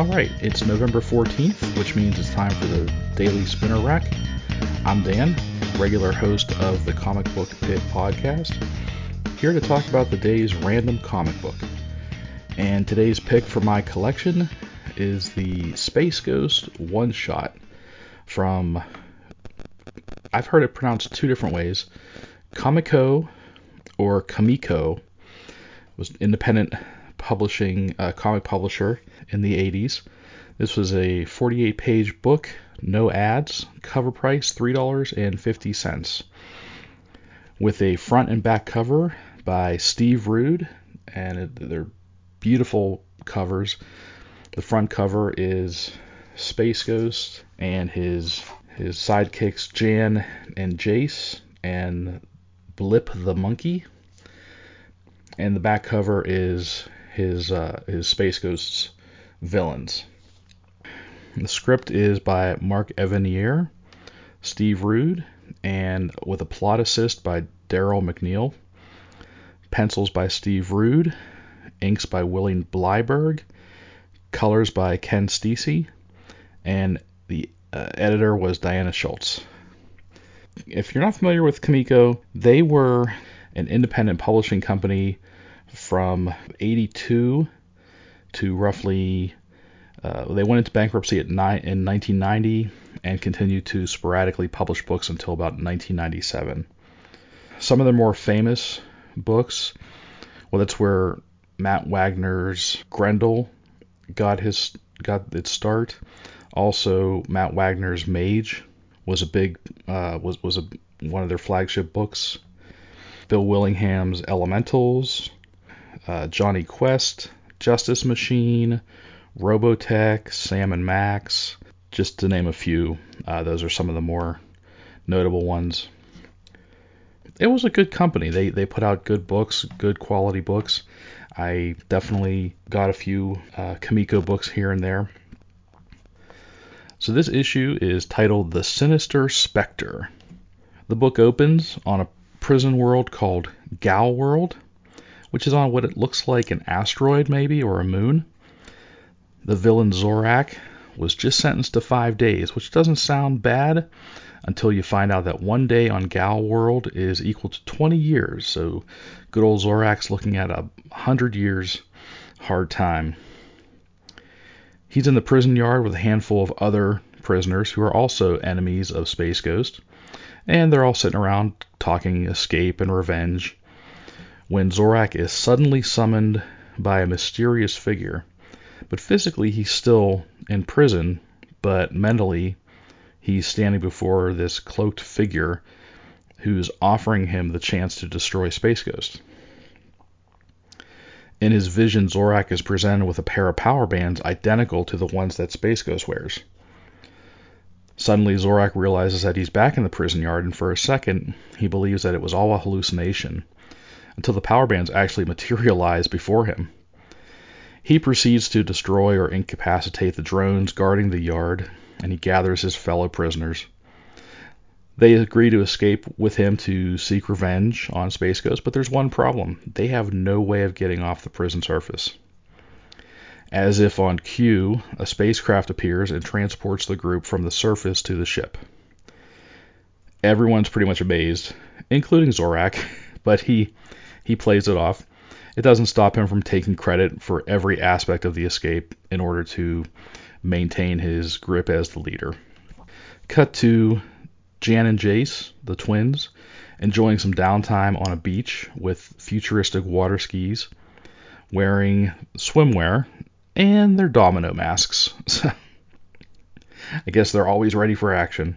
All right, it's November 14th, which means it's time for the Daily Spinner Rack. I'm Dan, regular host of the Comic Book Pit podcast, here to talk about the day's random comic book. And today's pick for my collection is the Space Ghost one shot from, I've heard it pronounced two different ways Comico or Kamiko It was independent publishing uh, comic publisher in the 80s. This was a 48 page book, no ads, cover price $3.50, with a front and back cover by Steve Rude, and it, they're beautiful covers. The front cover is Space Ghost and his his sidekicks Jan and Jace and Blip the monkey. And the back cover is his uh, his Space Ghosts villains. The script is by Mark Evanier, Steve Rude, and with a plot assist by Daryl McNeil. Pencils by Steve Rude, inks by Willie Blyberg, colors by Ken Steacy, and the uh, editor was Diana Schultz. If you're not familiar with Comico, they were an independent publishing company from 82 to roughly uh, they went into bankruptcy at ni- in 1990 and continued to sporadically publish books until about 1997. Some of their more famous books, well, that's where Matt Wagner's Grendel got his got its start. Also, Matt Wagner's Mage was a big uh, was was a one of their flagship books. Bill Willingham's Elementals, uh, Jonny Quest, Justice Machine, Robotech, Sam and Max, just to name a few. Uh, those are some of the more notable ones. It was a good company. They they put out good books, good quality books. I definitely got a few uh, Comico books here and there. So this issue is titled The Sinister Spectre. The book opens on a prison world called Gal World, which is on what it looks like an asteroid maybe or a moon. The villain Zorak was just sentenced to five days, which doesn't sound bad until you find out that one day on Gal World is equal to 20 years. So good old Zorak's looking at a hundred years hard time. He's in the prison yard with a handful of other prisoners who are also enemies of Space Ghost, and they're all sitting around talking escape and revenge when Zorak is suddenly summoned by a mysterious figure but physically, he's still in prison, but mentally, he's standing before this cloaked figure who's offering him the chance to destroy Space Ghost. In his vision, Zorak is presented with a pair of power bands identical to the ones that Space Ghost wears. Suddenly, Zorak realizes that he's back in the prison yard, and for a second, he believes that it was all a hallucination, until the power bands actually materialize before him. He proceeds to destroy or incapacitate the drones guarding the yard, and he gathers his fellow prisoners. They agree to escape with him to seek revenge on Space Ghost, but there's one problem. They have no way of getting off the prison surface. As if on cue, a spacecraft appears and transports the group from the surface to the ship. Everyone's pretty much amazed, including Zorak, but he he plays it off it doesn't stop him from taking credit for every aspect of the escape in order to maintain his grip as the leader. Cut to Jan and Jace, the twins, enjoying some downtime on a beach with futuristic water skis, wearing swimwear, and their domino masks. I guess they're always ready for action.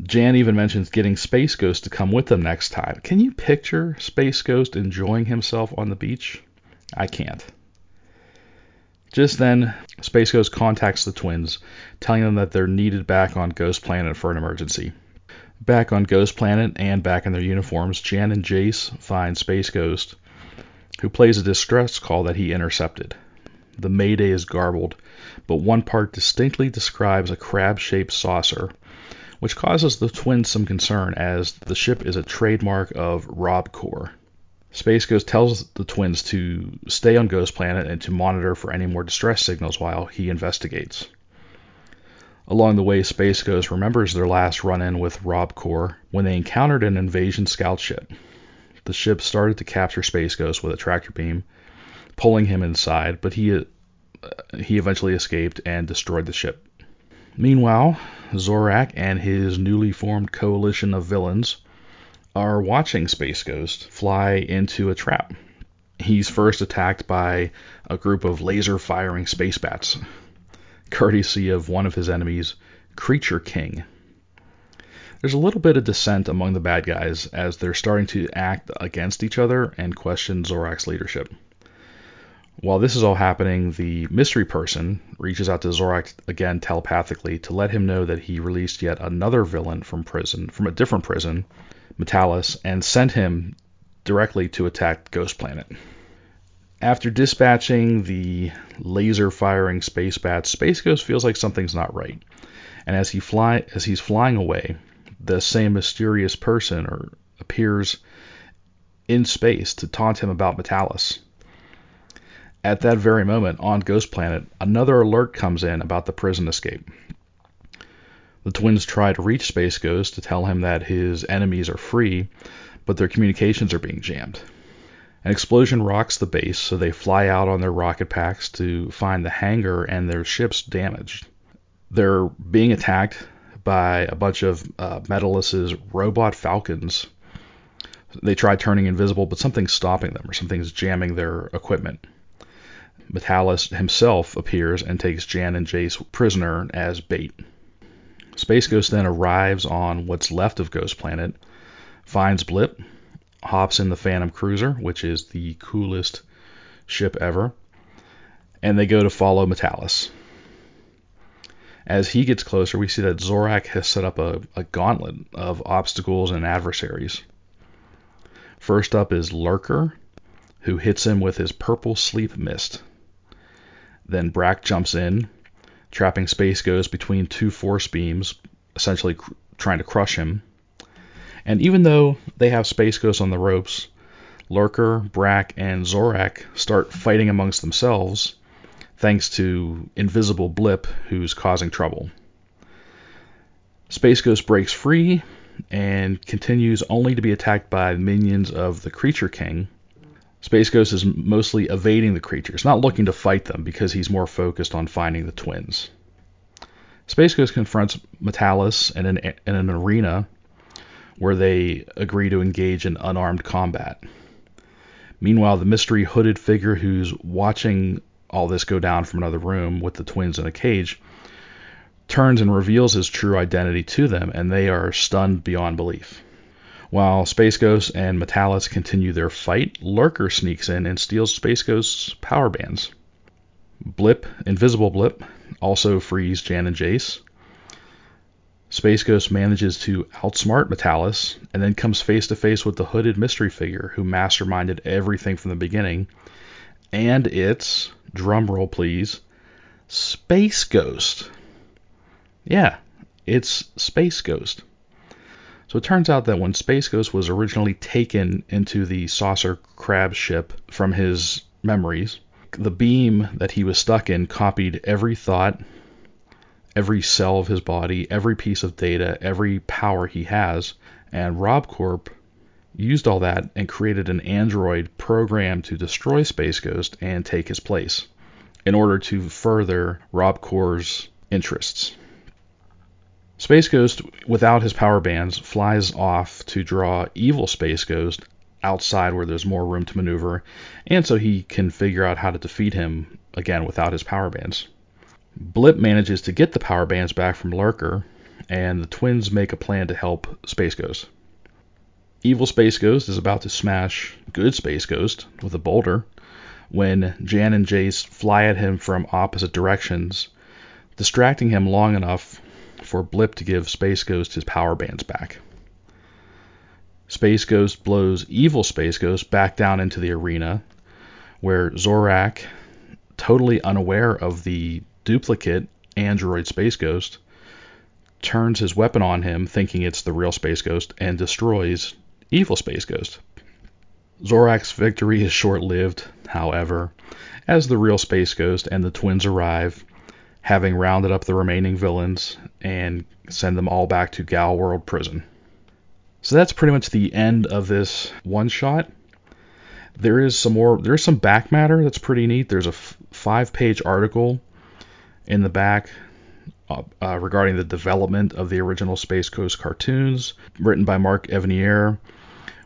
Jan even mentions getting Space Ghost to come with them next time. Can you picture Space Ghost enjoying himself on the beach? I can't. Just then, Space Ghost contacts the twins, telling them that they're needed back on Ghost Planet for an emergency. Back on Ghost Planet and back in their uniforms, Jan and Jace find Space Ghost, who plays a distress call that he intercepted. The Mayday is garbled, but one part distinctly describes a crab shaped saucer which causes the twins some concern as the ship is a trademark of RobCorp. Space Ghost tells the twins to stay on Ghost Planet and to monitor for any more distress signals while he investigates. Along the way, Space Ghost remembers their last run in with RobCorp when they encountered an invasion scout ship. The ship started to capture Space Ghost with a tractor beam, pulling him inside, but he, uh, he eventually escaped and destroyed the ship. Meanwhile, Zorak and his newly formed coalition of villains are watching Space Ghost fly into a trap. He's first attacked by a group of laser firing space bats, courtesy of one of his enemies, Creature King. There's a little bit of dissent among the bad guys as they're starting to act against each other and question Zorak's leadership. While this is all happening, the mystery person reaches out to Zorak again telepathically to let him know that he released yet another villain from prison, from a different prison, Metallus, and sent him directly to attack Ghost Planet. After dispatching the laser firing space bats, Space Ghost feels like something's not right. And as he fly as he's flying away, the same mysterious person or appears in space to taunt him about Metallus. At that very moment, on Ghost Planet, another alert comes in about the prison escape. The twins try to reach Space Ghost to tell him that his enemies are free, but their communications are being jammed. An explosion rocks the base, so they fly out on their rocket packs to find the hangar and their ships damaged. They're being attacked by a bunch of uh, robot falcons. They try turning invisible, but something's stopping them, or something's jamming their equipment. Metallus himself appears and takes Jan and Jace prisoner as bait. Space Ghost then arrives on what's left of Ghost Planet, finds Blip, hops in the Phantom Cruiser, which is the coolest ship ever, and they go to follow Metallus. As he gets closer, we see that Zorak has set up a, a gauntlet of obstacles and adversaries. First up is Lurker, who hits him with his purple sleep mist. Then Brak jumps in, trapping Space Ghost between two force beams, essentially cr- trying to crush him. And even though they have Space Ghost on the ropes, Lurker, Brak, and Zorak start fighting amongst themselves, thanks to Invisible Blip, who's causing trouble. Space Ghost breaks free and continues only to be attacked by minions of the Creature King, Space Ghost is mostly evading the creatures, not looking to fight them because he's more focused on finding the twins. Space Ghost confronts Metallus in an, in an arena where they agree to engage in unarmed combat. Meanwhile, the mystery hooded figure who's watching all this go down from another room with the twins in a cage turns and reveals his true identity to them, and they are stunned beyond belief. While Space Ghost and Metallus continue their fight, Lurker sneaks in and steals Space Ghost's power bands. Blip, Invisible Blip, also frees Jan and Jace. Space Ghost manages to outsmart Metallus and then comes face to face with the hooded mystery figure who masterminded everything from the beginning. And it's, drumroll please, Space Ghost. Yeah, it's Space Ghost. So it turns out that when Space Ghost was originally taken into the saucer crab ship from his memories, the beam that he was stuck in copied every thought, every cell of his body, every piece of data, every power he has, and RobCorp used all that and created an android programmed to destroy Space Ghost and take his place in order to further Rob RobCorp's interests. Space Ghost, without his power bands, flies off to draw Evil Space Ghost outside where there's more room to maneuver, and so he can figure out how to defeat him again without his power bands. Blip manages to get the power bands back from Lurker, and the twins make a plan to help Space Ghost. Evil Space Ghost is about to smash Good Space Ghost with a boulder when Jan and Jace fly at him from opposite directions, distracting him long enough for Blip to give Space Ghost his power bands back. Space Ghost blows evil Space Ghost back down into the arena, where Zorak, totally unaware of the duplicate android Space Ghost, turns his weapon on him, thinking it's the real Space Ghost, and destroys evil Space Ghost. Zorak's victory is short lived, however, as the real Space Ghost and the twins arrive, having rounded up the remaining villains and send them all back to Gal World Prison. So that's pretty much the end of this one shot. There is some more, there's some back matter that's pretty neat. There's a f- five page article in the back uh, uh, regarding the development of the original Space Ghost cartoons, written by Mark Evanier,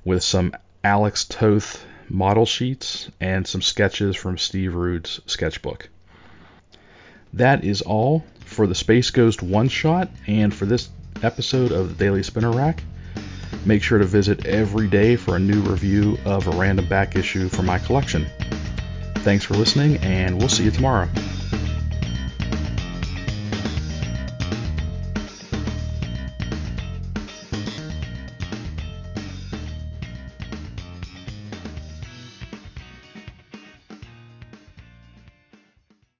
with some Alex Toth model sheets and some sketches from Steve Rude's sketchbook. That is all for the Space Ghost one shot and for this episode of the Daily Spinner Rack. Make sure to visit every day for a new review of a random back issue from my collection. Thanks for listening, and we'll see you tomorrow.